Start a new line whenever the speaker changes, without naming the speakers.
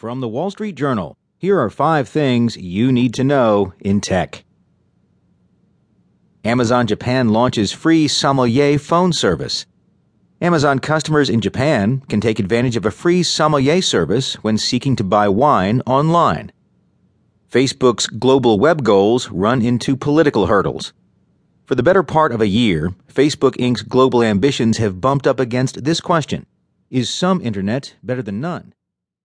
From the Wall Street Journal, here are five things you need to know in tech. Amazon Japan launches free sommelier phone service. Amazon customers in Japan can take advantage of a free sommelier service when seeking to buy wine online. Facebook's global web goals run into political hurdles. For the better part of a year, Facebook Inc.'s global ambitions have bumped up against this question Is some internet better than none?